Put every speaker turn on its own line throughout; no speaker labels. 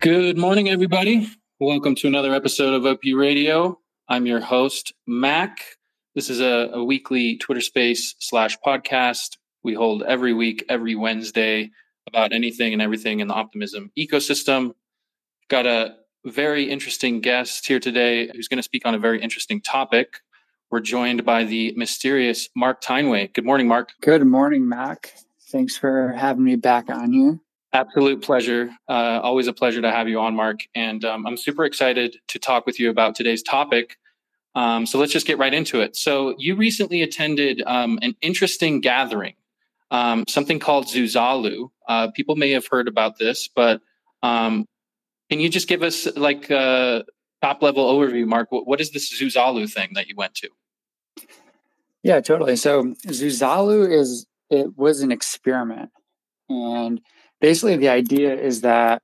Good morning, everybody. Welcome to another episode of OP Radio. I'm your host, Mac. This is a, a weekly Twitter space slash podcast we hold every week, every Wednesday about anything and everything in the optimism ecosystem. Got a very interesting guest here today who's going to speak on a very interesting topic. We're joined by the mysterious Mark Tyneway. Good morning, Mark.
Good morning, Mac. Thanks for having me back on here.
Absolute pleasure. Uh, always a pleasure to have you on, Mark. And um, I'm super excited to talk with you about today's topic. Um, so let's just get right into it. So, you recently attended um, an interesting gathering, um, something called Zuzalu. Uh, people may have heard about this, but um, can you just give us like a top level overview, Mark? What, what is this Zuzalu thing that you went to?
Yeah, totally. So, Zuzalu is it was an experiment, and basically the idea is that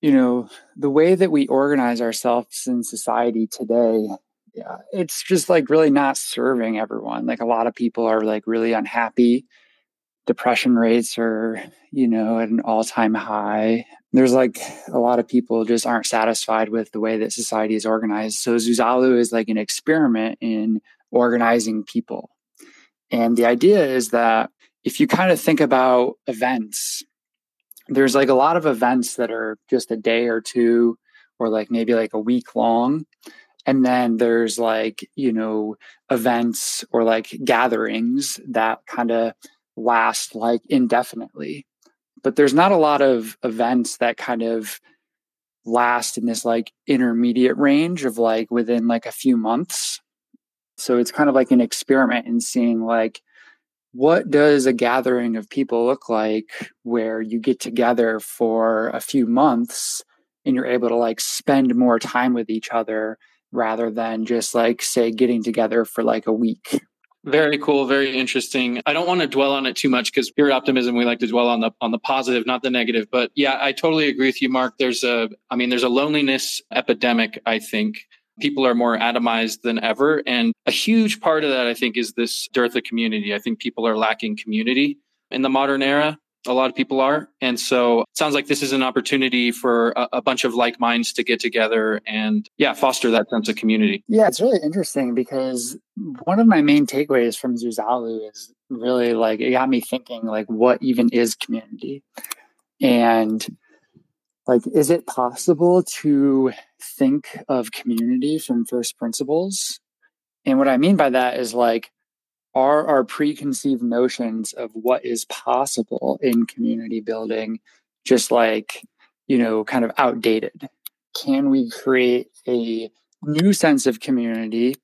you know the way that we organize ourselves in society today yeah, it's just like really not serving everyone. Like a lot of people are like really unhappy. Depression rates are you know at an all-time high. There's like a lot of people just aren't satisfied with the way that society is organized. So zuzalu is like an experiment in organizing people. And the idea is that if you kind of think about events there's like a lot of events that are just a day or two or like maybe like a week long. And then there's like you know events or like gatherings that kind of last like indefinitely. But there's not a lot of events that kind of last in this like intermediate range of like within like a few months. So it's kind of like an experiment in seeing like what does a gathering of people look like where you get together for a few months and you're able to like spend more time with each other rather than just like say getting together for like a week?
Very cool very interesting. I don't want to dwell on it too much because pure optimism we like to dwell on the on the positive not the negative. But yeah i totally agree with you mark. There's a i mean there's a loneliness epidemic i think people are more atomized than ever. And a huge part of that, I think, is this dearth of community. I think people are lacking community in the modern era. A lot of people are. And so it sounds like this is an opportunity for a, a, bunch of like minds to get together and, yeah, foster that sense of community.
Yeah, it's really interesting because one of my main takeaways from Zuzalu is really like, it got me thinking, like, what even is community? And like is it possible to think of community from first principles? And what i mean by that is like are our preconceived notions of what is possible in community building just like you know kind of outdated? Can we create a new sense of community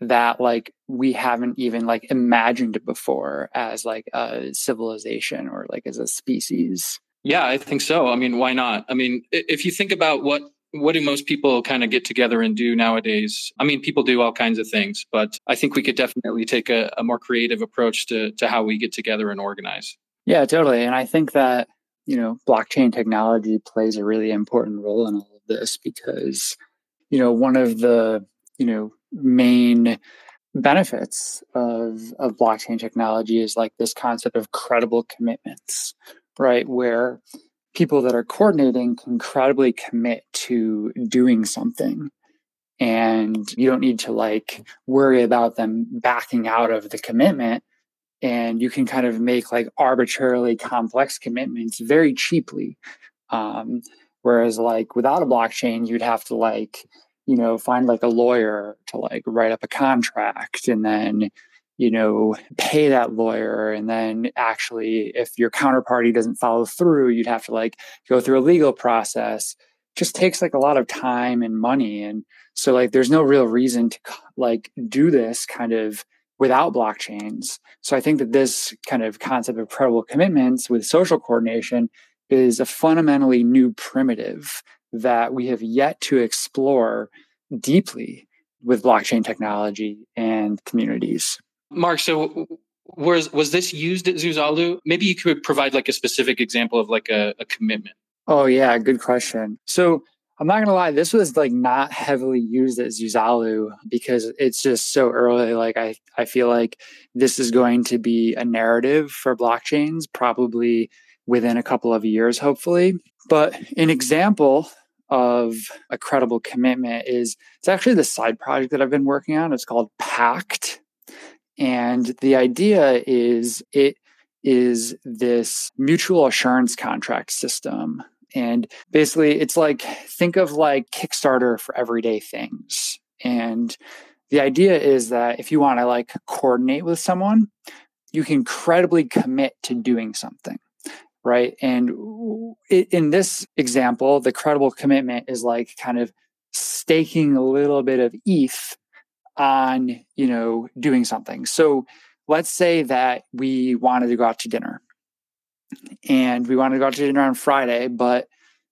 that like we haven't even like imagined before as like a civilization or like as a species
yeah, I think so. I mean, why not? I mean, if you think about what what do most people kind of get together and do nowadays? I mean, people do all kinds of things, but I think we could definitely take a, a more creative approach to to how we get together and organize.
Yeah, totally. And I think that you know blockchain technology plays a really important role in all of this because you know one of the you know main benefits of of blockchain technology is like this concept of credible commitments right? Where people that are coordinating can credibly commit to doing something. And you don't need to like worry about them backing out of the commitment. And you can kind of make like arbitrarily complex commitments very cheaply. Um, whereas like without a blockchain, you'd have to like, you know, find like a lawyer to like write up a contract and then you know, pay that lawyer. And then actually, if your counterparty doesn't follow through, you'd have to like go through a legal process. just takes like a lot of time and money. And so, like, there's no real reason to like do this kind of without blockchains. So, I think that this kind of concept of credible commitments with social coordination is a fundamentally new primitive that we have yet to explore deeply with blockchain technology and communities.
Mark, so was was this used at Zuzalu? Maybe you could provide like a specific example of like a, a commitment.
Oh yeah, good question. So I'm not gonna lie, this was like not heavily used at Zuzalu because it's just so early. Like I, I feel like this is going to be a narrative for blockchains, probably within a couple of years, hopefully. But an example of a credible commitment is it's actually the side project that I've been working on. It's called Pact. And the idea is it is this mutual assurance contract system. And basically, it's like think of like Kickstarter for everyday things. And the idea is that if you want to like coordinate with someone, you can credibly commit to doing something right and in this example the credible commitment is like kind of staking a little bit of eth on you know doing something. So let's say that we wanted to go out to dinner. And we wanted to go out to dinner on friday but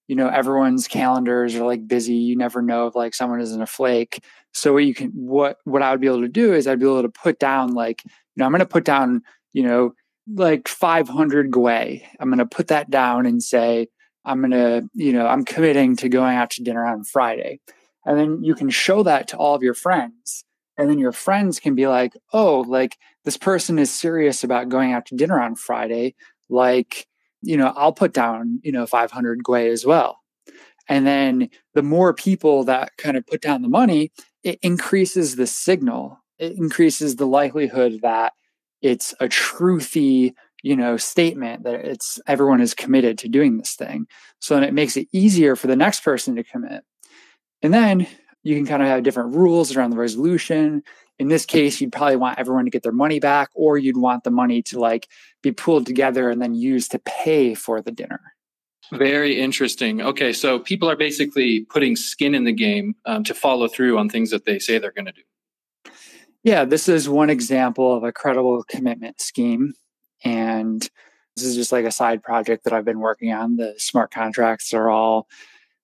you know everyone's calendars are like busy. You never know if like someone isn't a flake. So what you can what what i would be able to do is i'd be able to put down like you know i'm going to put down you know like 500 gwei. I'm going to put that down and say i'm going to you know i'm committing to going out to dinner on friday. And then you can show that to all of your friends and then your friends can be like oh like this person is serious about going out to dinner on friday. Like you know i'll put down you know 500 gwei as well. And then the more people that kind of put down the money it increases the signal. It increases the likelihood that it's a truthy you know statement that it's everyone is committed to doing this thing. So then it makes it easier for the next person to commit. And then you can kind of have different rules around the resolution. In this case you'd probably want everyone to get their money back or you'd want the money to like be pooled together and then used to pay for the dinner.
Very interesting. Okay so people are basically putting skin in the game um, to follow through on things that they say they're going to do.
Yeah this is one example of a credible commitment scheme and this is just like a side project that i've been working on. The smart contracts are all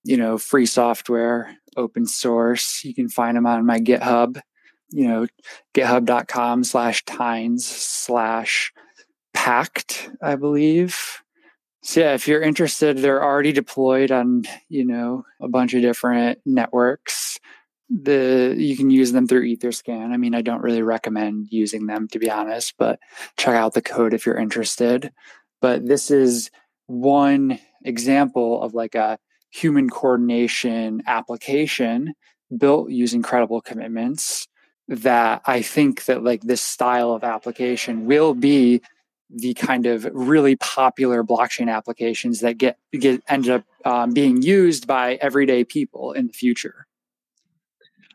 you know free software open source you can find them on my github you know, github.com slash tynes slash pact, I believe. So yeah, if you're interested, they're already deployed on, you know, a bunch of different networks. The you can use them through Etherscan. I mean, I don't really recommend using them to be honest, but check out the code if you're interested. But this is one example of like a human coordination application built using credible commitments that I think that like this style of application will be the kind of really popular blockchain applications that get get ended up um, being used by everyday people in the future.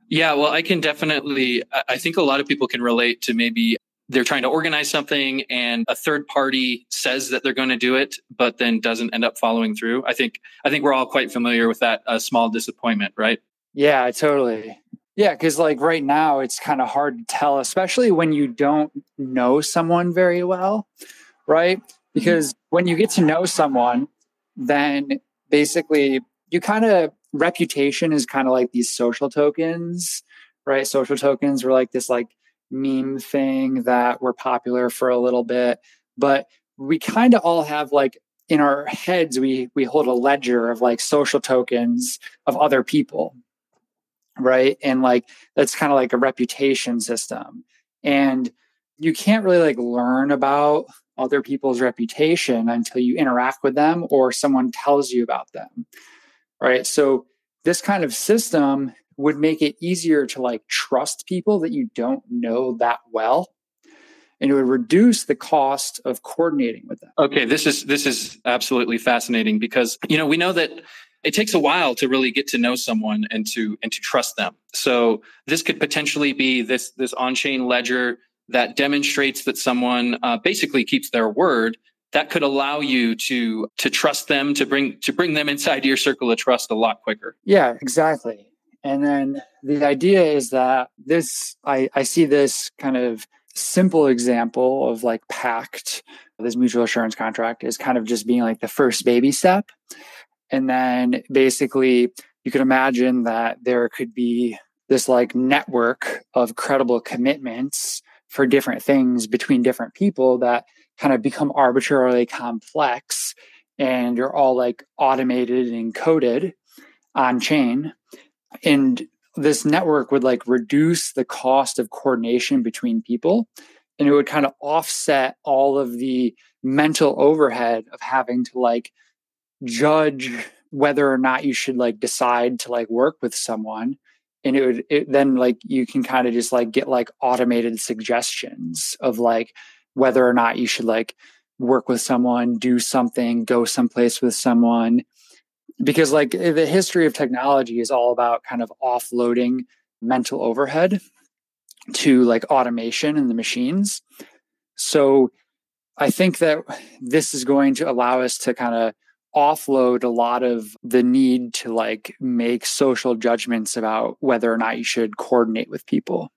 Yeah, well, I can definitely. I think a lot of people can relate to maybe they're trying to organize something and a third party says that they're going to do it, but then doesn't end up following through. I think I think we're all quite familiar with that uh, small disappointment, right?
Yeah, totally. Yeah, because like right now, it's kind of hard to tell, especially when you don't know someone very well, right? Because when you get to know someone, then basically you kind of reputation is kind of like these social tokens, right? Social tokens were like this like meme thing that were popular for a little bit, but we kind of all have like in our heads we we hold a ledger of like social tokens of other people right? And like that's kind of like a reputation system. And you can't really like learn about other people's reputation until you interact with them or someone tells you about them right? So this kind of system would make it easier to like trust people that you don't know that well and it would reduce the cost of coordinating with them
okay this is this is absolutely fascinating because you know we know that it takes a while to really get to know someone and to and to trust them. So this could potentially be this this on-chain ledger that demonstrates that someone uh, basically keeps their word. That could allow you to to trust them to bring to bring them inside your circle of trust a lot quicker.
Yeah, exactly. And then the idea is that this I, I see this kind of simple example of like pact this mutual assurance contract is kind of just being like the first baby step and then basically, you could imagine that there could be this like network of credible commitments for different things between different people that kind of become arbitrarily complex and you're all like automated and coded on chain. And this network would like reduce the cost of coordination between people and it would kind of offset all of the mental overhead of having to like judge whether or not you should like decide to like work with someone. And it would it, then like you can kind of just like get like automated suggestions of like whether or not you should like work with someone do something go someplace with someone because like the history of technology is all about kind of offloading mental overhead to like automation and the machines so i think that this is going to allow us to kind of offload a lot of the need to like make social judgments about whether or not you should coordinate with people.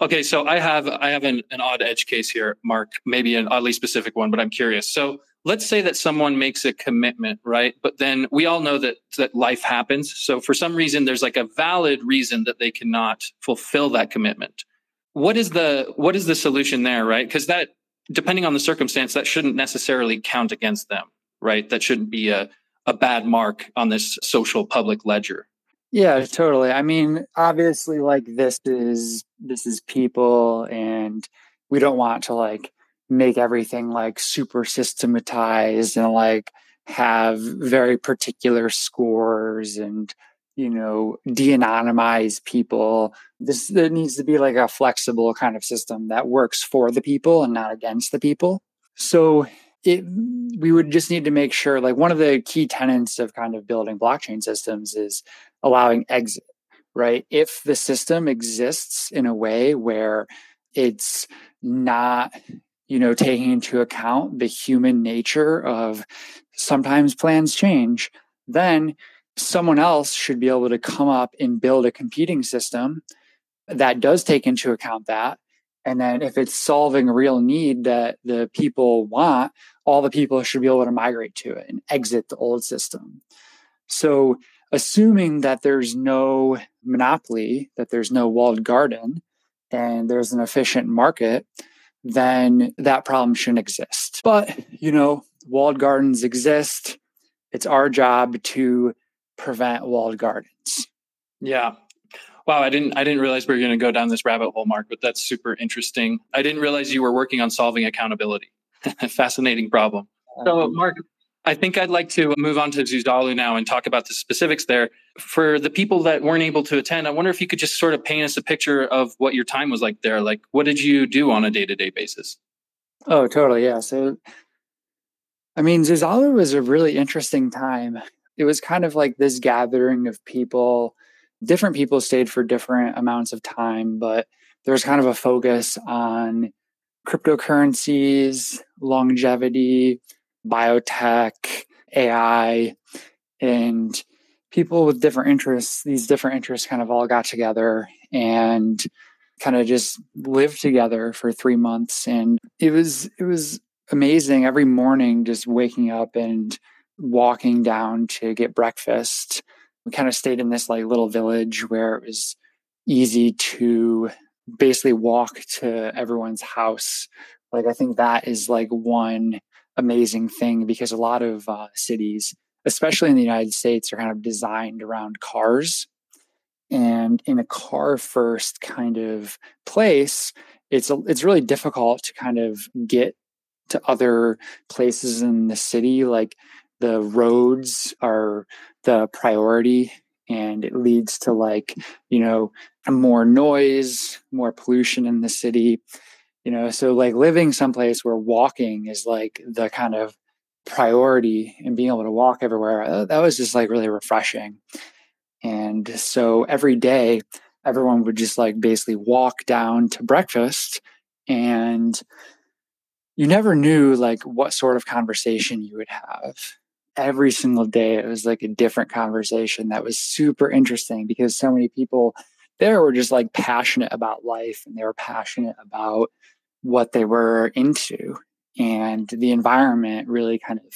Okay, so I have I have an, an odd edge case here, Mark, maybe an oddly specific one, but I'm curious. So let's say that someone makes a commitment, right? But then we all know that that life happens. So for some reason there's like a valid reason that they cannot fulfill that commitment. What is the what is the solution there, right? Because that depending on the circumstance, that shouldn't necessarily count against them right? That shouldn't be a, a bad mark on this social public ledger.
Yeah, totally. I mean, obviously like this is this is people and we don't want to like make everything like super systematized and like have very particular scores and you know de-anonymize people. This there needs to be like a flexible kind of system that works for the people and not against the people. So it, we would just need to make sure like one of the key tenets of kind of building blockchain systems is allowing exit right? If the system exists in a way where it's not you know taking into account the human nature of sometimes plans change then someone else should be able to come up and build a competing system that does take into account that and then if it's solving a real need that the people want, all the people should be able to migrate to it and exit the old system. So assuming that there's no monopoly, that there's no walled garden, and there's an efficient market, then that problem shouldn't exist. But, you know, walled gardens exist. It's our job to prevent walled gardens.
Yeah. Wow, I didn't I didn't realize we were going to go down this rabbit hole, Mark, but that's super interesting. I didn't realize you were working on solving accountability. Fascinating problem. So, Mark, I think I'd like to move on to Zuzalu now and talk about the specifics there. For the people that weren't able to attend, I wonder if you could just sort of paint us a picture of what your time was like there. Like, what did you do on a day to day basis?
Oh, totally. Yeah. So, I mean, Zuzalu was a really interesting time. It was kind of like this gathering of people different people stayed for different amounts of time, but there was kind of a focus on cryptocurrencies, longevity, biotech, AI, and people with different interests. These different interests kind of all got together and kind of just lived together for three months. And it was, it was amazing every morning just waking up and walking down to get breakfast we kind of stayed in this like little village where it was easy to basically walk to everyone's house. Like I think that is like one amazing thing because a lot of uh, cities, especially in the United States, are kind of designed around cars. And in a car first kind of place, it's a, it's really difficult to kind of get to other places in the city. Like the roads are the priority and it leads to like you know more noise more pollution in the city you know so like living someplace where walking is like the kind of priority and being able to walk everywhere uh, that was just like really refreshing. And so every day everyone would just like basically walk down to breakfast and you never knew like what sort of conversation you would have. Every single day it was like a different conversation that was super interesting because so many people there were just like passionate about life and they were passionate about what they were into and the environment really kind of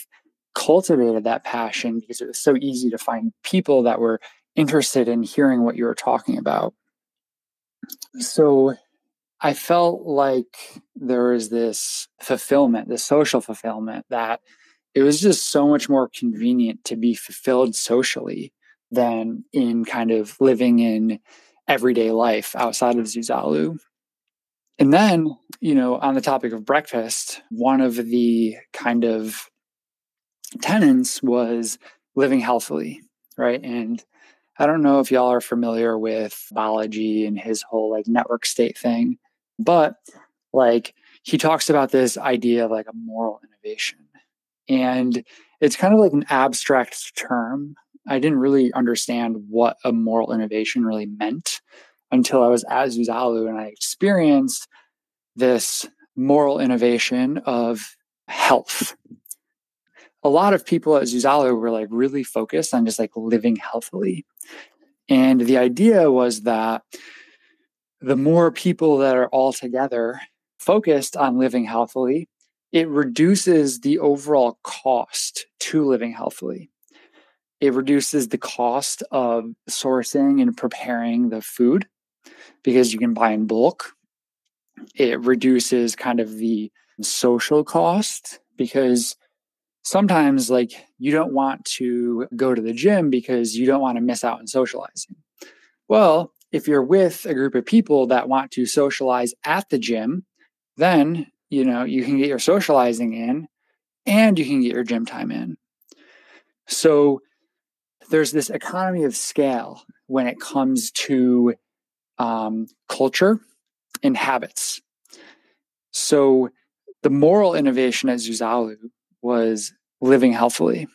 cultivated that passion because it was so easy to find people that were interested in hearing what you were talking about so i felt like there was this fulfillment this social fulfillment that it was just so much more convenient to be fulfilled socially than in kind of living in everyday life outside of Zuzalu. And then, you know, on the topic of breakfast, one of the kind of tenets was living healthily, right? And I don't know if y'all are familiar with Balaji and his whole like network state thing, but like he talks about this idea of like a moral innovation. And it's kind of like an abstract term. I didn't really understand what a moral innovation really meant until I was at Zuzalu and I experienced this moral innovation of health. A lot of people at Zuzalu were like really focused on just like living healthily. And the idea was that the more people that are all together focused on living healthily, it reduces the overall cost to living healthily. It reduces the cost of sourcing and preparing the food because you can buy in bulk. It reduces kind of the social cost because sometimes like you don't want to go to the gym because you don't want to miss out on socializing. Well, if you're with a group of people that want to socialize at the gym, then you know you can get your socializing in and you can get your gym time in. So there's this economy of scale when it comes to um, culture and habits. So the moral innovation at Zuzalu was living healthily.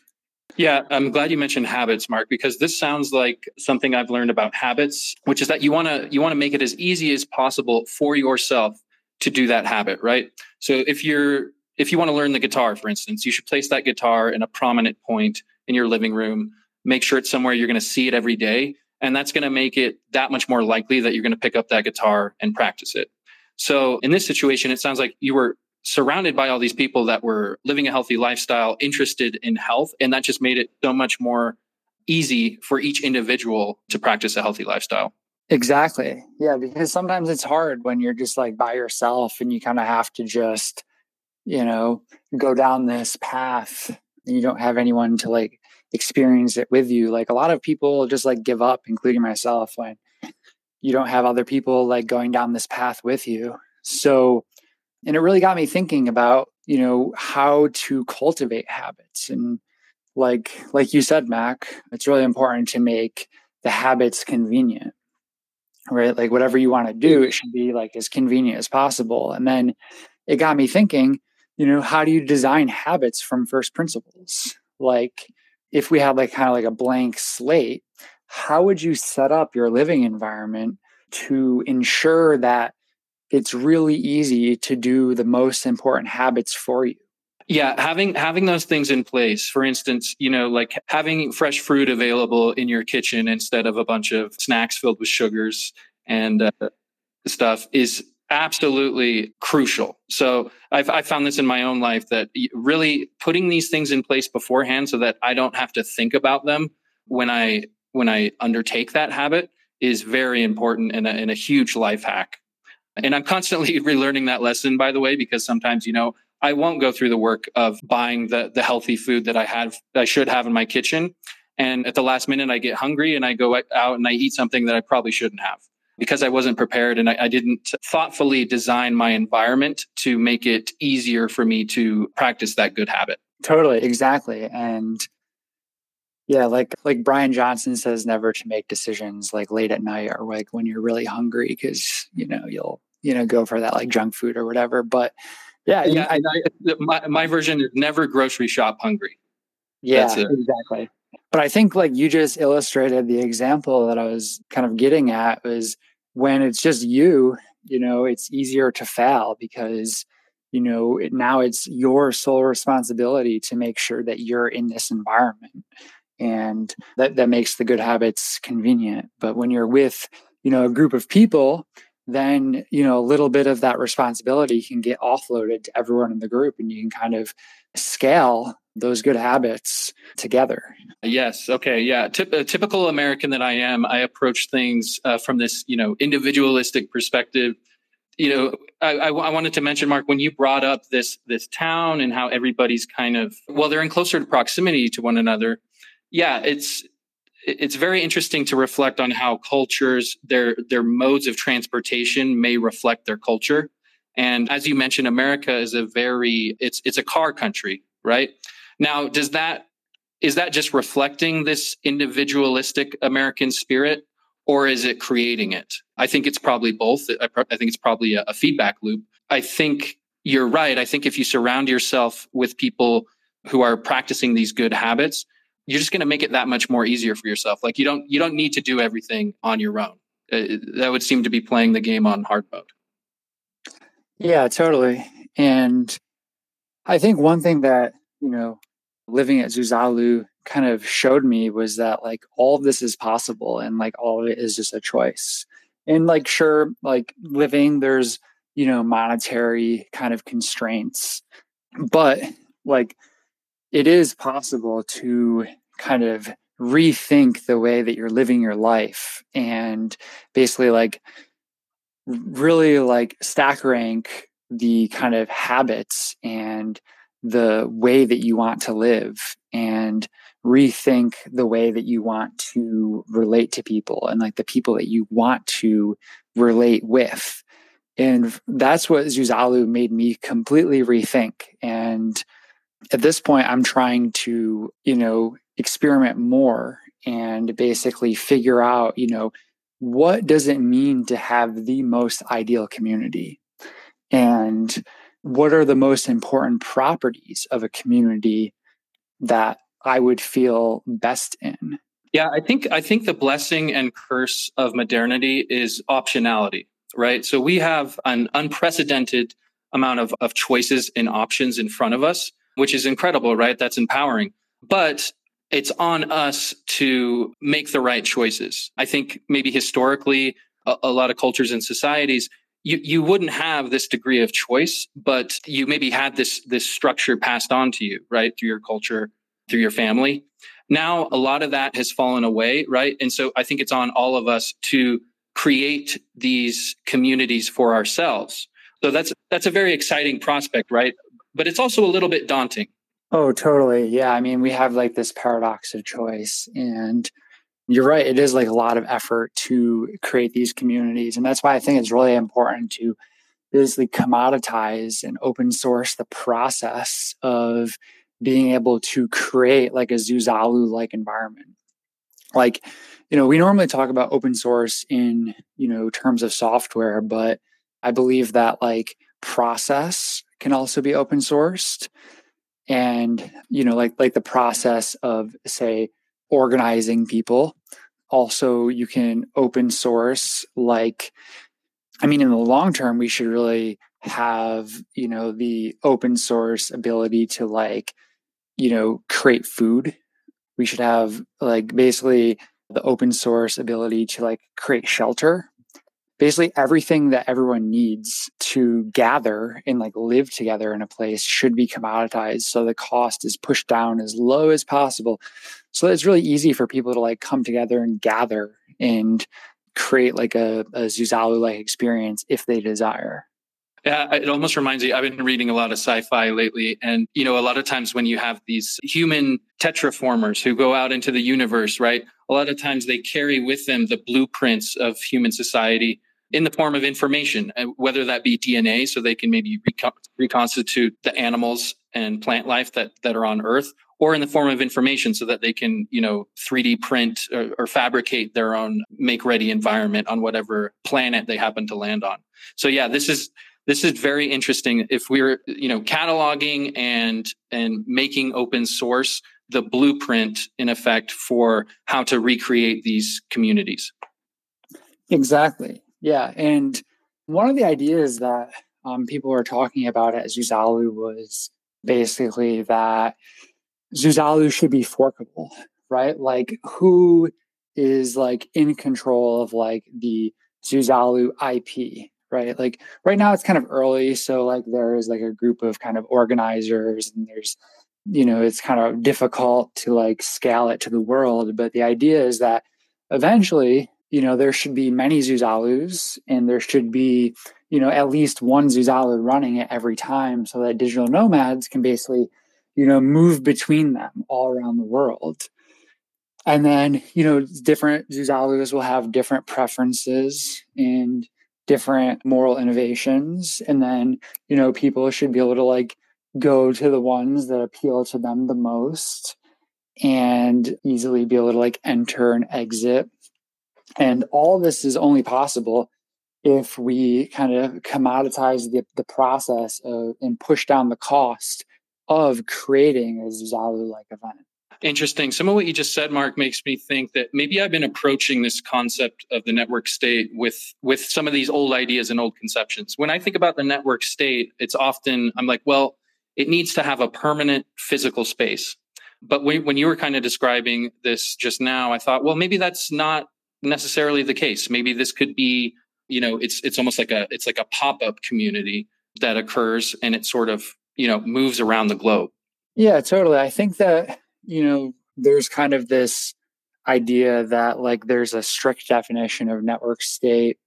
Yeah, I'm glad you mentioned habits, Mark, because this sounds like something I've learned about habits, which is that you want to you want to make it as easy as possible for yourself to do that habit, right? So if you're if you want to learn the guitar, for instance, you should place that guitar in a prominent point in your living room. Make sure it's somewhere you're going to see it every day, and that's going to make it that much more likely that you're going to pick up that guitar and practice it. So in this situation, it sounds like you were surrounded by all these people that were living a healthy lifestyle, interested in health. And that just made it so much more easy for each individual to practice a healthy lifestyle.
Exactly. Yeah. Because sometimes it's hard when you're just like by yourself and you kind of have to just, you know, go down this path and you don't have anyone to like experience it with you. Like a lot of people just like give up, including myself, when you don't have other people like going down this path with you. So and it really got me thinking about you know how to cultivate habits and like like you said mac it's really important to make the habits convenient right like whatever you want to do it should be like as convenient as possible and then it got me thinking you know how do you design habits from first principles like if we had like kind of like a blank slate how would you set up your living environment to ensure that it's really easy to do the most important habits for you?
Yeah having having those things in place for instance you know like having fresh fruit available in your kitchen instead of a bunch of snacks filled with sugars and uh, stuff is absolutely crucial. So I've, i found this in my own life that really putting these things in place beforehand so that i don't have to think about them when i when i undertake that habit is very important and a, and a huge life hack. And I'm constantly relearning that lesson, by the way, because sometimes, you know, I won't go through the work of buying the, the healthy food that I have, I should have in my kitchen. And at the last minute, I get hungry and I go out and I eat something that I probably shouldn't have because I wasn't prepared and I, I didn't thoughtfully design my environment to make it easier for me to practice that good habit.
Totally. Exactly. And yeah, like like Brian Johnson says, never to make decisions like late at night or like when you're really hungry because you know you'll you know go for that like junk food or whatever. But yeah,
yeah, I, my my version is never grocery shop hungry.
Yeah, exactly. But I think like you just illustrated the example that I was kind of getting at was when it's just you, you know, it's easier to fail because you know now it's your sole responsibility to make sure that you're in this environment. And that that makes the good habits convenient. But when you're with you know a group of people then you know a little bit of that responsibility can get offloaded to everyone in the group and you can kind of scale those good habits together.
Yes. Okay. Yeah. A typical american that i am i approach things uh, from this you know individualistic perspective. You know I, I, I, wanted to mention mark when you brought up this this town and how everybody's kind of well they're in closer proximity to one another. Yeah, it's it's very interesting to reflect on how cultures their their modes of transportation may reflect their culture. And as you mentioned, America is a very it's it's a car country, right? Now, does that is that just reflecting this individualistic American spirit, or is it creating it? I think it's probably both. I, I think it's probably a, a feedback loop. I think you're right. I think if you surround yourself with people who are practicing these good habits, you're just going to make it that much more easier for yourself. Like you don't you don't need to do everything on your own. Uh, that would seem to be playing the game on hard mode.
Yeah, totally. And I think one thing that, you know, living at Zuzalu kind of showed me was that like all of this is possible and like all of it is just a choice. And like sure, like living there's, you know, monetary kind of constraints, but like it is possible to kind of rethink the way that you're living your life and basically like really like stack rank the kind of habits and the way that you want to live and rethink the way that you want to relate to people and like the people that you want to relate with. And that's what Zuzalu made me completely rethink. And at this point, I'm trying to, you know, experiment more and basically figure out, you know, what does it mean to have the most ideal community? And what are the most important properties of a community that I would feel best in?
Yeah, I think I think the blessing and curse of modernity is optionality, right? So we have an unprecedented amount of, of choices and options in front of us, which is incredible, right? That's empowering. But it's on us to make the right choices. I think maybe historically, a, a lot of cultures and societies, you, you wouldn't have this degree of choice, but you maybe had this, this structure passed on to you, right? Through your culture, through your family. Now, a lot of that has fallen away, right? And so I think it's on all of us to create these communities for ourselves. So that's, that's a very exciting prospect, right? But it's also a little bit daunting
Oh, totally. Yeah. I mean, we have like this paradox of choice. And you're right. It is like a lot of effort to create these communities. And that's why I think it's really important to basically commoditize and open source the process of being able to create like a Zuzalu like environment. Like, you know, we normally talk about open source in, you know, terms of software, but I believe that like process can also be open sourced and you know like like the process of say organizing people. Also you can open source like i mean in the long term we should really have you know the open source ability to like you know create food. We should have like basically the open source ability to like create shelter. Basically everything that everyone needs to gather and like live together in a place should be commoditized so the cost is pushed down as low as possible so it's really easy for people to like come together and gather and create like a, a zuzalu like experience if they desire
yeah, it almost reminds me. I've been reading a lot of sci-fi lately, and you know, a lot of times when you have these human terraformers who go out into the universe, right? A lot of times they carry with them the blueprints of human society in the form of information, uh, whether that be DNA, so they can maybe reconstitute the animals and plant life that, that are on Earth, or in the form of information so that they can, you know, 3D print or, or fabricate their own make ready environment on whatever planet they happen to land on. So yeah, this is this is very interesting. If we're, you know, cataloging and and making open source the blueprint in effect for how to recreate these communities.
Exactly. Yeah, and one of the ideas that um, people were talking about at Zuzalu was basically that Zuzalu should be forkable, right? Like who is like in control of like the Zuzalu IP, right? Like right now it's kind of early, so like there is like a group of kind of organizers and there's you know it's kind of difficult to like scale it to the world, but the idea is that eventually you know, there should be many Zuzalus and there should be, you know, at least one Zuzalu running it every time so that digital nomads can basically, you know, move between them all around the world. And then, you know, different Zuzalus will have different preferences and different moral innovations. And then, you know, people should be able to like go to the ones that appeal to them the most and easily be able to like enter and exit. And all this is only possible if we kind of commoditize the, the process of, and push down the cost of creating a Zuzalu like event.
Interesting. Some of what you just said, Mark, makes me think that maybe I've been approaching this concept of the network state with with some of these old ideas and old conceptions. When I think about the network state, it's often I'm like, well, it needs to have a permanent physical space. But when, when you were kind of describing this just now, I thought, well, maybe that's not necessarily the case. Maybe this could be, you know, it's it's almost like a it's like a pop up community that occurs and it sort of you know moves around the globe.
Yeah, totally. I think that you know, there's kind of this idea that like there's a strict definition of network state.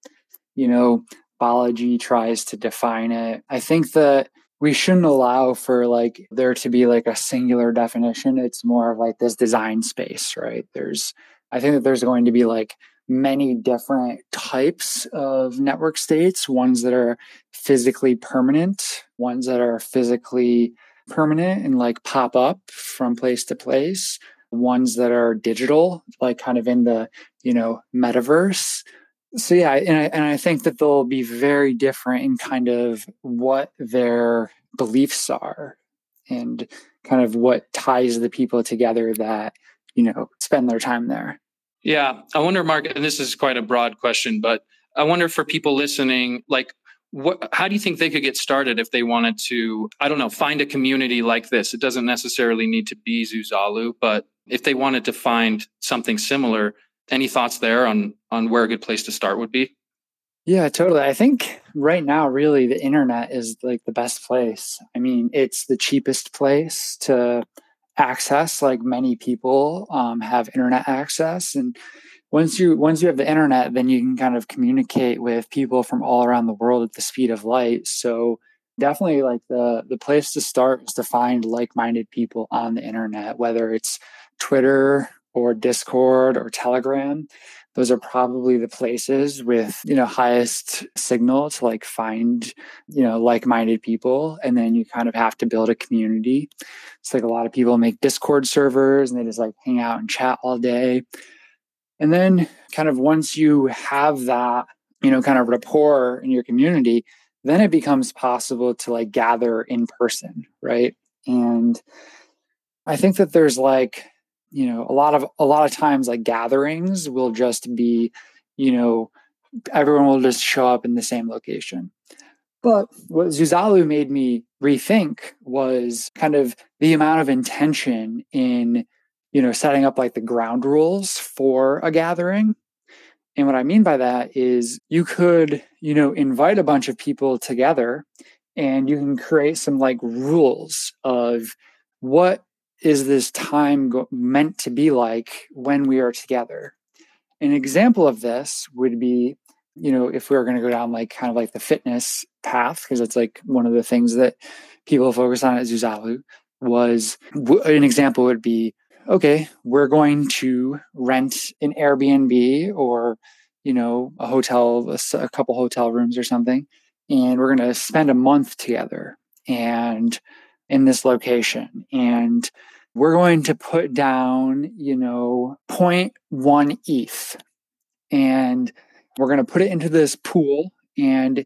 You know, Balaji tries to define it. I think that we shouldn't allow for like there to be like a singular definition. It's more of like this design space, right? There's, I think that there's going to be like many different types of network states, ones that are physically permanent, ones that are physically permanent and like pop up from place to place. Ones that are digital like kind of in the you know metaverse. So yeah and I, and I think that they'll be very different in kind of what their beliefs are and kind of what ties the people together that you know spend their time there.
Yeah. I wonder mark and this is quite a broad question but i wonder for people listening like what, how do you think they could get started if they wanted to i don't know find a community like this? It doesn't necessarily need to be zuzalu but if they wanted to find something similar any thoughts there on on where a good place to start would be?
Yeah totally. I think right now really the internet is like the best place. I mean it's the cheapest place to access like many people um, have internet access and once you once you have the internet then you can kind of communicate with people from all around the world at the speed of light. So definitely like the the place to start is to find like-minded people on the internet whether it's twitter or discord or telegram. Those are probably the places with you know highest signal to like find you know like-minded people. And then you kind of have to build a community. It's like a lot of people make discord servers and they just like hang out and chat all day and then, kind of once you have that, you know, kind of rapport in your community, then it becomes possible to like gather in person, right? And I think that there's like, you know, a lot of a lot of times like gatherings will just be, you know, everyone will just show up in the same location. But what Zuzalu made me rethink was kind of the amount of intention in you know, setting up like the ground rules for a gathering. And what I mean by that is you could, you know, invite a bunch of people together and you can create some like rules of what is this time go- meant to be like when we are together. An example of this would be, you know, if we were going to go down like kind of like the fitness path, because it's like one of the things that people focus on at Zuzalu, was an example would be okay, we're going to rent an Airbnb or, you know, a hotel, a, couple hotel rooms or something, and we're going to spend a month together and in this location. And we're going to put down, you know, 0.1 ETH and we're going to put it into this pool. And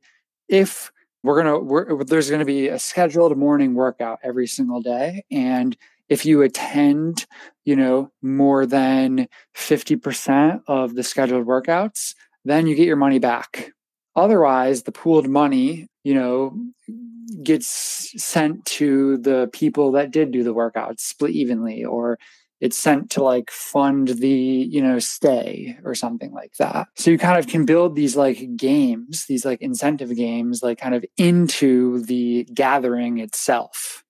if we're going to, we're, there's going to be a scheduled morning workout every single day. And if you attend, you know, more than 50% of the scheduled workouts, then you get your money back. Otherwise, the pooled money, you know, gets sent to the people that did do the workouts split evenly or it's sent to like fund the you know stay or something like that so you kind of can build these like games these like incentive games like kind of into the gathering itself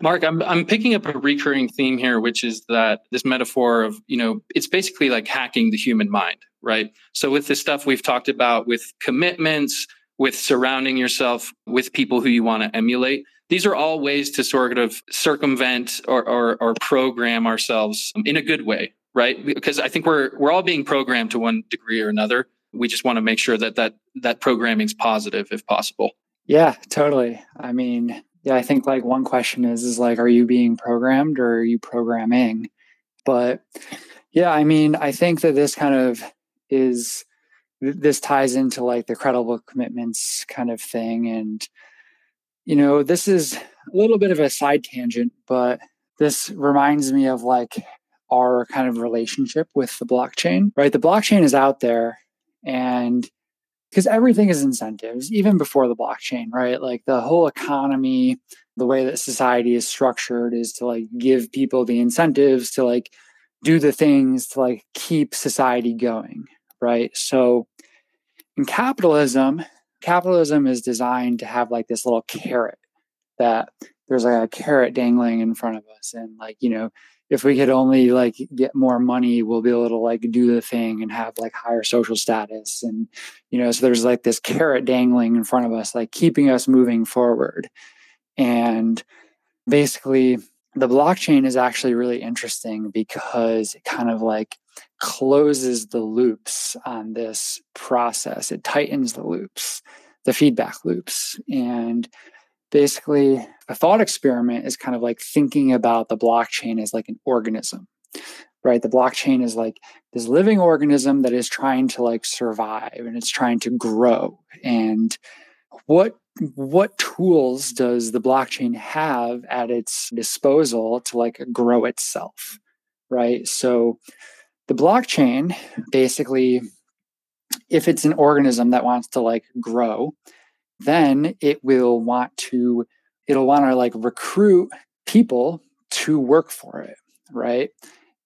Mark, I'm I'm picking up a recurring theme here, which is that this metaphor of, you know, it's basically like hacking the human mind, right? So with the stuff we've talked about with commitments, with surrounding yourself with people who you want to emulate, these are all ways to sort of circumvent or, or, or program ourselves in a good way, right? Because I think we're we're all being programmed to one degree or another. We just want to make sure that that that programming is positive if possible.
Yeah, totally. I mean, yeah, I think like one question is is like, are you being programmed or are you programming? But yeah, I mean, I think that this kind of is this ties into like the credible commitments kind of thing and you know this is a little bit of a side tangent but this reminds me of like our kind of relationship with the blockchain right the blockchain is out there and because everything is incentives even before the blockchain right? Like the whole economy the way that society is structured is to like give people the incentives to like do the things to like keep society going right? So in capitalism capitalism is designed to have like this little carrot that there's like a carrot dangling in front of us and like you know if we could only like get more money we'll be able to like do the thing and have like higher social status. And you know so there's like this carrot dangling in front of us like keeping us moving forward. And basically the blockchain is actually really interesting because it kind of like closes the loops on this process. It tightens the loops the feedback loops. And basically a thought experiment is kind of like thinking about the blockchain as like an organism right? The blockchain is like this living organism that is trying to like survive and it's trying to grow. And what what tools does the blockchain have at its disposal to like grow itself right? So the blockchain basically if it's an organism that wants to like grow then it will want to it'll want to like recruit people to work for it right?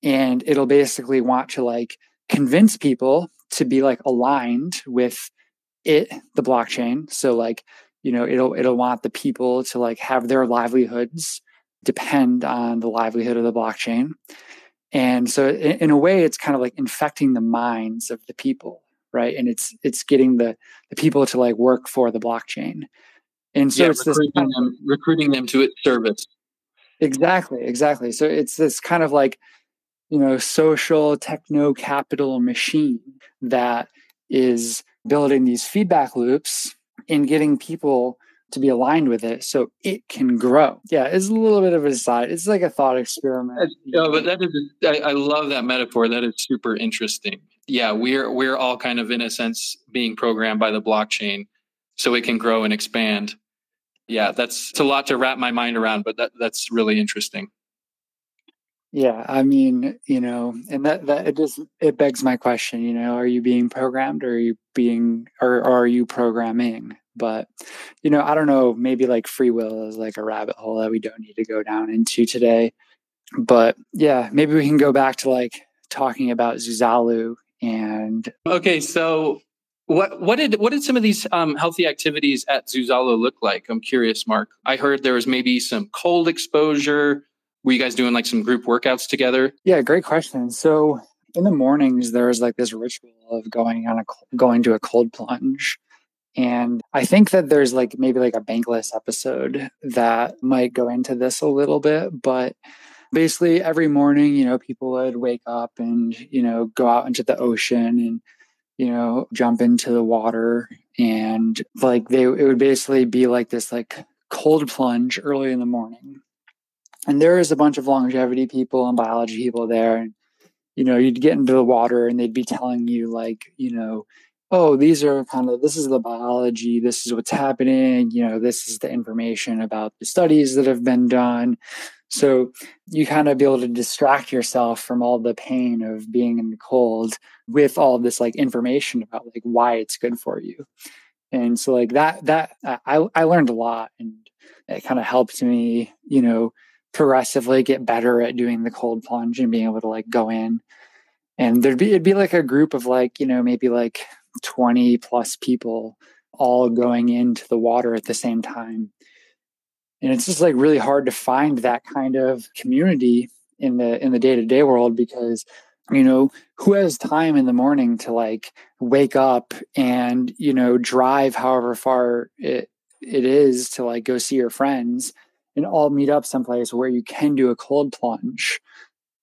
And it'll basically want to like convince people to be like aligned with it the blockchain. So like you know it'll it'll want the people to like have their livelihoods depend on the livelihood of the blockchain. And so in, in a way it's kind of like infecting the minds of the people right and it's it's getting the the people to like work for the blockchain and so yeah, it's
recruiting this them, recruiting them to its service
exactly exactly so it's this kind of like you know social techno capital machine that is building these feedback loops and getting people to be aligned with it so it can grow. Yeah, it's a little bit of a side. It's like a thought experiment.
No, but that is I, I love that metaphor. That is super interesting. Yeah, we're we're all kind of in a sense being programmed by the blockchain so it can grow and expand. Yeah, that's it's a lot to wrap my mind around, but that that's really interesting.
Yeah, I mean, you know, and that that it just it begs my question, you know, are you being programmed or are you being or, or are you programming? But you know, I don't know, maybe like free will is like a rabbit hole that we don't need to go down into today. But yeah, maybe we can go back to like talking about Zuzalu and
Okay, so what what did what did some of these um, healthy activities at Zuzalu look like? I'm curious, Mark. I heard there was maybe some cold exposure were you guys doing like some group workouts together?
Yeah, great question. So in the mornings, there was like this ritual of going on a going to a cold plunge. And I think that there's like maybe like a bankless episode that might go into this a little bit, but basically every morning, you know, people would wake up and, you know, go out into the ocean and, you know, jump into the water. And like they it would basically be like this like cold plunge early in the morning. And there is a bunch of longevity people and biology people there. And you know you'd get into the water and they'd be telling you like you know oh these are kind of this is the biology this is what's happening you know this is the information about the studies that have been done. So you kind of be able to distract yourself from all the pain of being in the cold with all this like information about like why it's good for you. And so like that that uh, i i learned a lot and it kind of helped me you know progressively get better at doing the cold plunge and being able to like go in. And there'd be it'd be like a group of like you know maybe like 20 plus people all going into the water at the same time and it's just like really hard to find that kind of community in the in the day-to-day world because you know who has time in the morning to like wake up and you know drive however far it it is to like go see your friends and all meet up someplace where you can do a cold plunge.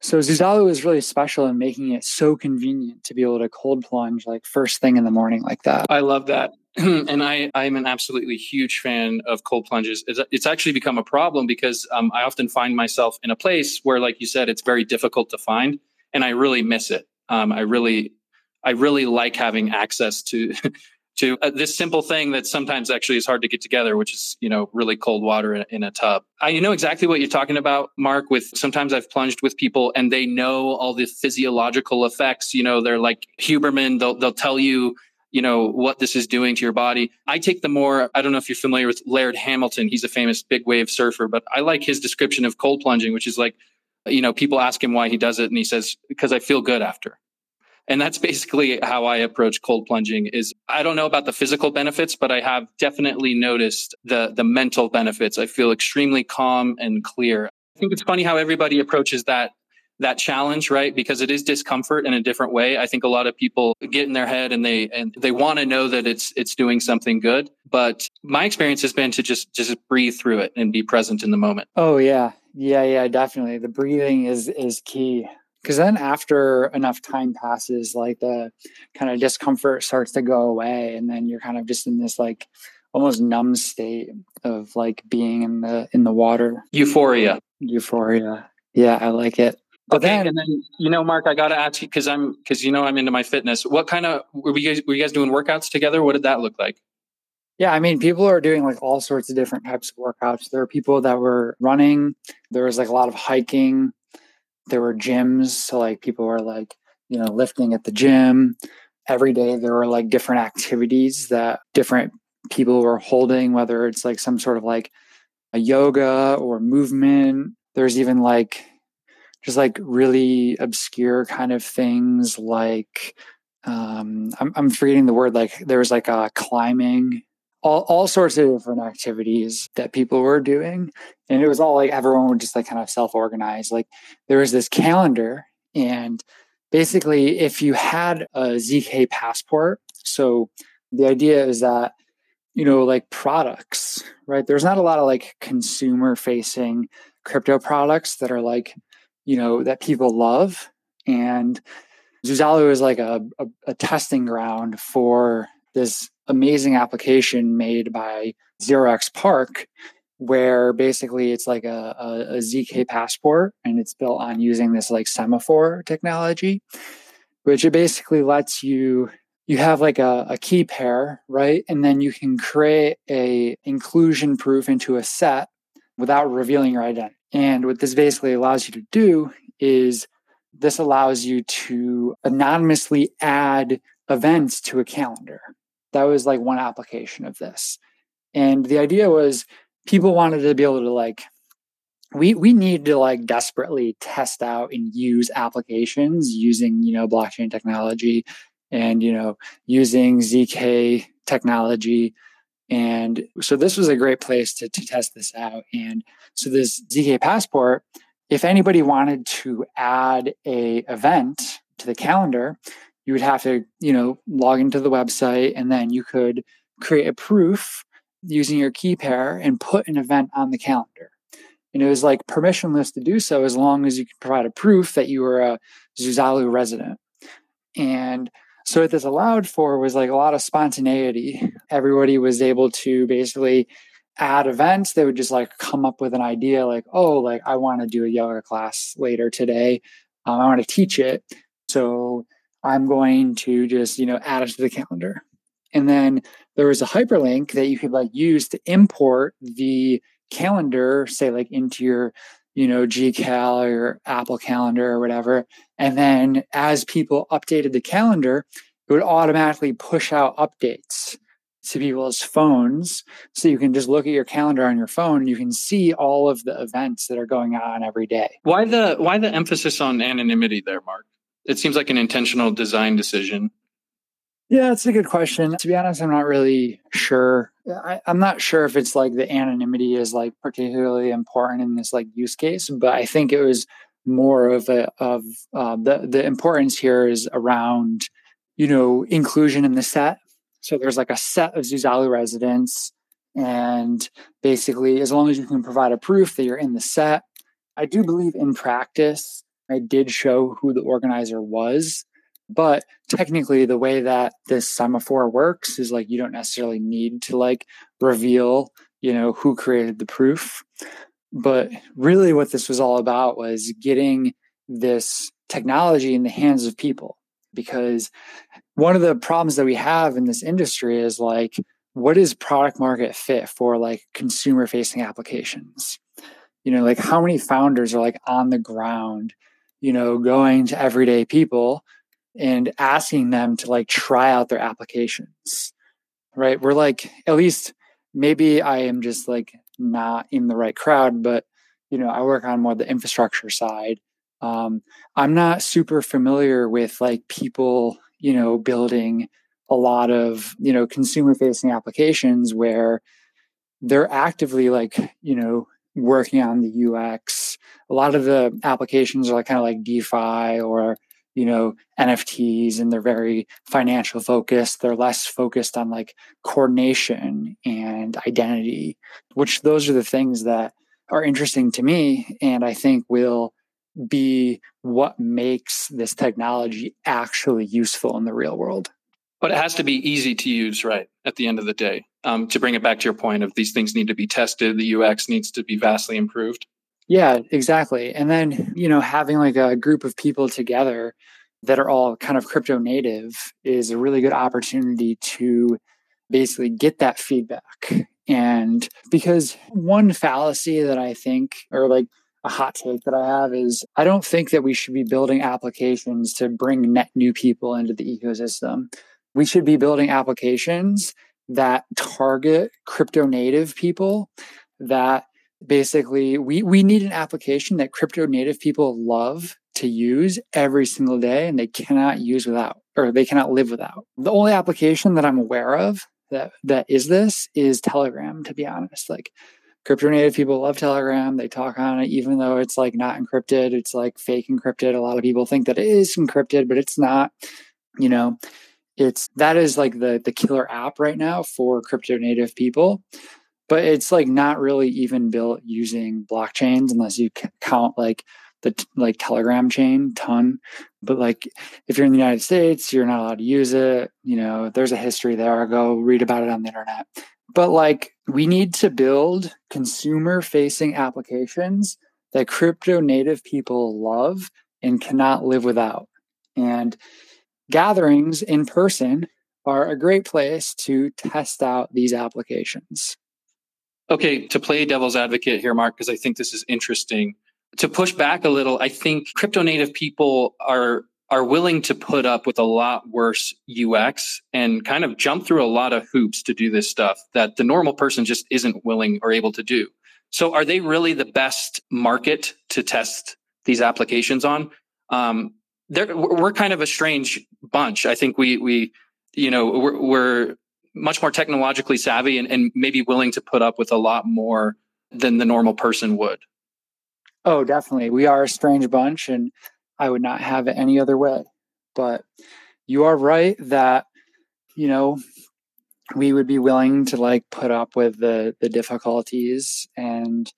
So Zuzalu is really special in making it so convenient to be able to cold plunge like first thing in the morning like that.
I love that. and I, I'm an absolutely huge fan of cold plunges. It's, it's actually become a problem because um, I often find myself in a place where, like you said, it's very difficult to find, and I really miss it. Um, I really, I really like having access to to uh, this simple thing that sometimes actually is hard to get together, which is, you know, really cold water in, in a tub. I know exactly what you're talking about, Mark, with sometimes I've plunged with people and they know all the physiological effects. You know, they're like Huberman, they'll, they'll tell you, you know, what this is doing to your body. I take the more, I don't know if you're familiar with Laird Hamilton. He's a famous big wave surfer, but I like his description of cold plunging, which is like, you know, people ask him why he does it. And he says, because I feel good after. And that's basically how I approach cold plunging is I don't know about the physical benefits, but I have definitely noticed the the mental benefits. I feel extremely calm and clear. I think it's funny how everybody approaches that that challenge, right? Because it is discomfort in a different way. I think a lot of people get in their head and they and they want to know that it's it's doing something good. But my experience has been to just just breathe through it and be present in the moment.
Oh yeah. Yeah, yeah, definitely. The breathing is is key because then after enough time passes like the kind of discomfort starts to go away and then you're kind of just in this like almost numb state of like being in the in the water.
Euphoria.
Euphoria. Yeah i like it.
But okay, then, and then you know mark i gotta ask you because i'm because you know i'm into my fitness. What kind of were you guys were you guys doing workouts together? What did that look like?
Yeah, I mean, people are doing like all sorts of different types of workouts. There are people that were running. There was like a lot of hiking there were gyms so like people were like you know lifting at the gym. Every day there were like different activities that different people were holding whether it's like some sort of like a yoga or movement. There's even like just like really obscure kind of things like um I'm, I'm forgetting the word like there was like a climbing all, all sorts of different activities that people were doing. And it was all like everyone would just like kind of self organize. Like there was this calendar, and basically, if you had a ZK passport, so the idea is that, you know, like products, right? There's not a lot of like consumer facing crypto products that are like, you know, that people love. And Zuzalu is like a, a, a testing ground for this amazing application made by 0xPARC, where basically it's like a, a, a, ZK passport and it's built on using this like semaphore technology, which it basically lets you you have like a, a key pair, right? And then you can create a inclusion proof into a set without revealing your identity. And what this basically allows you to do is this allows you to anonymously add events to a calendar. That was like one application of this. And the idea was people wanted to be able to like we we need to like desperately test out and use applications using, you know, blockchain technology and you know, using ZK technology and so this was a great place to, to test this out. And so this ZK passport, if anybody wanted to add a event to the calendar, you would have to, you know, log into the website and then you could create a proof using your key pair and put an event on the calendar. And it was like permissionless to do so as long as you could provide a proof that you were a Zuzalu resident. And so what this allowed for was like a lot of spontaneity. Everybody was able to basically add events. They would just like come up with an idea like, oh, like I want to do a yoga class later today. Um, I want to teach it. So I'm going to just, you know, add it to the calendar. And then there was a hyperlink that you could like use to import the calendar, say like into your, you know, Gcal or your Apple calendar or whatever. And then as people updated the calendar, it would automatically push out updates to people's phones. So you can just look at your calendar on your phone and you can see all of the events that are going on every day.
Why the why the emphasis on anonymity there, Mark? It seems like an intentional design decision.
Yeah, it's a good question. To be honest, I'm not really sure. I, am not sure if it's like the anonymity is like particularly important in this like use case, but I think it was more of a of uh, the the importance here is around you know inclusion in the set. So there's like a set of Zuzalu residents, and basically, as long as you can provide a proof that you're in the set, I do believe in practice I did show who the organizer was. But technically, the way that this semaphore works is like you don't necessarily need to like reveal, you know, who created the proof. But really, what this was all about was getting this technology in the hands of people. Because one of the problems that we have in this industry is like, what is product market fit for like consumer facing applications? You know, like how many founders are like on the ground, you know, going to everyday people and asking them to like try out their applications, right? We're like, at least maybe I am just like not in the right crowd, but you know, I work on more the infrastructure side. Um, I'm not super familiar with like people, you know, building a lot of, you know, consumer facing applications where they're actively like, you know, working on the UX. A lot of the applications are kind of like DeFi or you know nfts and they're very financial focused. They're less focused on like coordination and identity which those are the things that are interesting to me and i think will be what makes this technology actually useful in the real world.
But it has to be easy to use right at the end of the day um, to bring it back to your point of these things need to be tested the ux needs to be vastly improved
yeah, exactly. And then, you know, having like a group of people together that are all kind of crypto native is a really good opportunity to basically get that feedback. And because one fallacy that I think, or like a hot take that I have is I don't think that we should be building applications to bring net new people into the ecosystem. We should be building applications that target crypto native people that basically we we need an application that crypto native people love to use every single day and they cannot use without or they cannot live without. The only application that i'm aware of that that is this is telegram to be honest. Like crypto native people love telegram. They talk on it even though it's like not encrypted. It's like fake encrypted. A lot of people think that it is encrypted but it's not you know it's that is like the the killer app right now for crypto native people but it's like not really even built using blockchains unless you count like the like telegram chain ton but like if you're in the united states you're not allowed to use it you know there's a history there go read about it on the internet but like we need to build consumer facing applications that crypto native people love and cannot live without and gatherings in person are a great place to test out these applications
Okay, to play devil's advocate here, Mark, because I think this is interesting. To push back a little, I think crypto native people are are willing to put up with a lot worse UX and kind of jump through a lot of hoops to do this stuff that the normal person just isn't willing or able to do. So are they really the best market to test these applications on? Um, we're kind of a strange bunch. I think we, we, you know, we're, we're much more technologically savvy and, and maybe willing to put up with a lot more than the normal person would.
Oh, definitely. We are a strange bunch, and I would not have it any other way. But you are right that, you know, we would be willing to like put up with the the difficulties and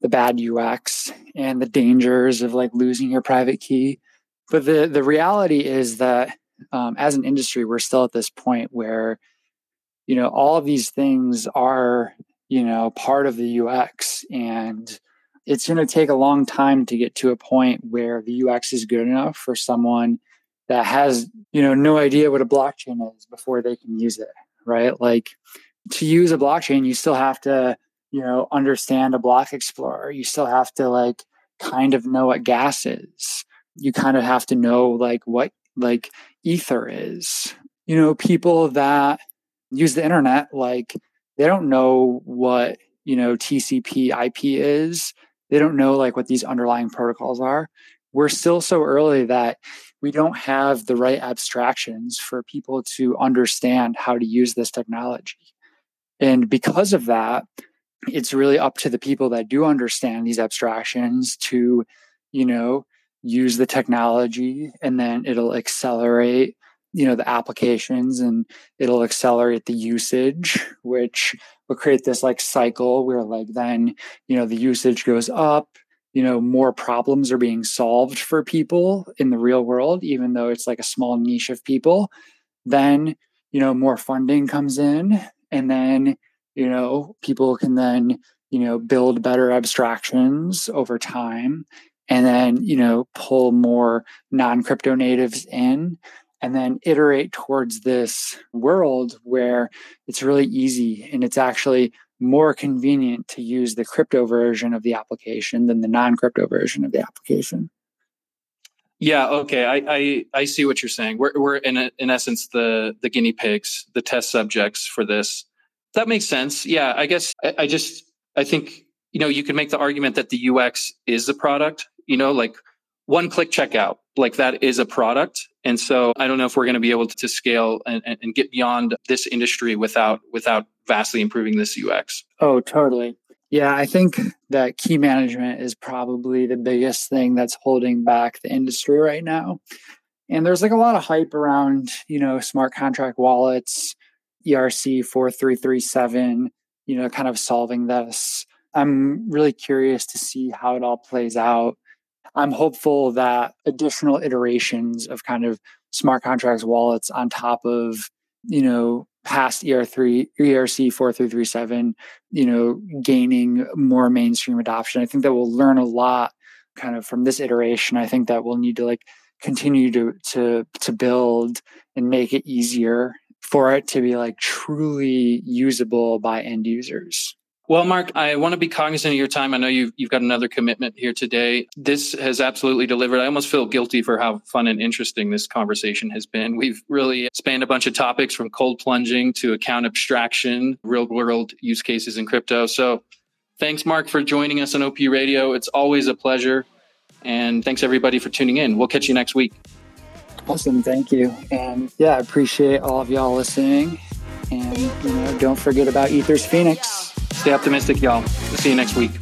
the bad UX and the dangers of like losing your private key. But the the reality is that um, as an industry, we're still at this point where you know all of these things are you know part of the ux and it's going to take a long time to get to a point where the ux is good enough for someone that has you know no idea what a blockchain is before they can use it right? Like to use a blockchain you still have to you know understand a block explorer. You still have to like kind of know what gas is you kind of have to know like what like ether is. You know people that use the internet like they don't know what you know tcp ip is. They don't know like what these underlying protocols are. We're still so early that we don't have the right abstractions for people to understand how to use this technology. And because of that it's really up to the people that do understand these abstractions to you know use the technology and then it'll accelerate you know the applications and it'll accelerate the usage which will create this like cycle where like then you know the usage goes up you know, more problems are being solved for people in the real world, even though it's like a small niche of people, then, you know, more funding comes in. And then, you know, people can then, you know, build better abstractions over time and then, you know, pull more non crypto natives in and then iterate towards this world where it's really easy and it's actually more convenient to use the crypto version of the application than the non-crypto version of the application.
Yeah, okay, I I, I see what you're saying. We're we're in a, in essence the the guinea pigs, the test subjects for this. That makes sense. Yeah, I guess I, I just I think you know you can make the argument that the UX is the product. You know, like one click checkout, like that is a product. And so I don't know if we're going to be able to, scale and, and get beyond this industry without without vastly improving this UX.
Oh, totally. Yeah, I think that key management is probably the biggest thing that's holding back the industry right now. And there's like a lot of hype around, you know, smart contract wallets, ERC 4337, you know, kind of solving this. I'm really curious to see how it all plays out. I'm hopeful that additional iterations of kind of smart contracts wallets on top of, you know, past ER3, ERC 4337, you know, gaining more mainstream adoption. I think that we'll learn a lot kind of from this iteration. I think that we'll need to like continue to to to build and make it easier for it to be like truly usable by end users.
Well, Mark, I want to be cognizant of your time. I know you've, you've got another commitment here today. This has absolutely delivered. I almost feel guilty for how fun and interesting this conversation has been. We've really spanned a bunch of topics from cold plunging to account abstraction, real world use cases in crypto. So thanks, Mark, for joining us on OP Radio. It's always a pleasure. And thanks, everybody, for tuning in. We'll catch you next week.
Awesome. Thank you. And yeah, I appreciate all of y'all listening. And, you know, don't forget about Ethers Phoenix.
Stay optimistic, y'all. We'll see you next week.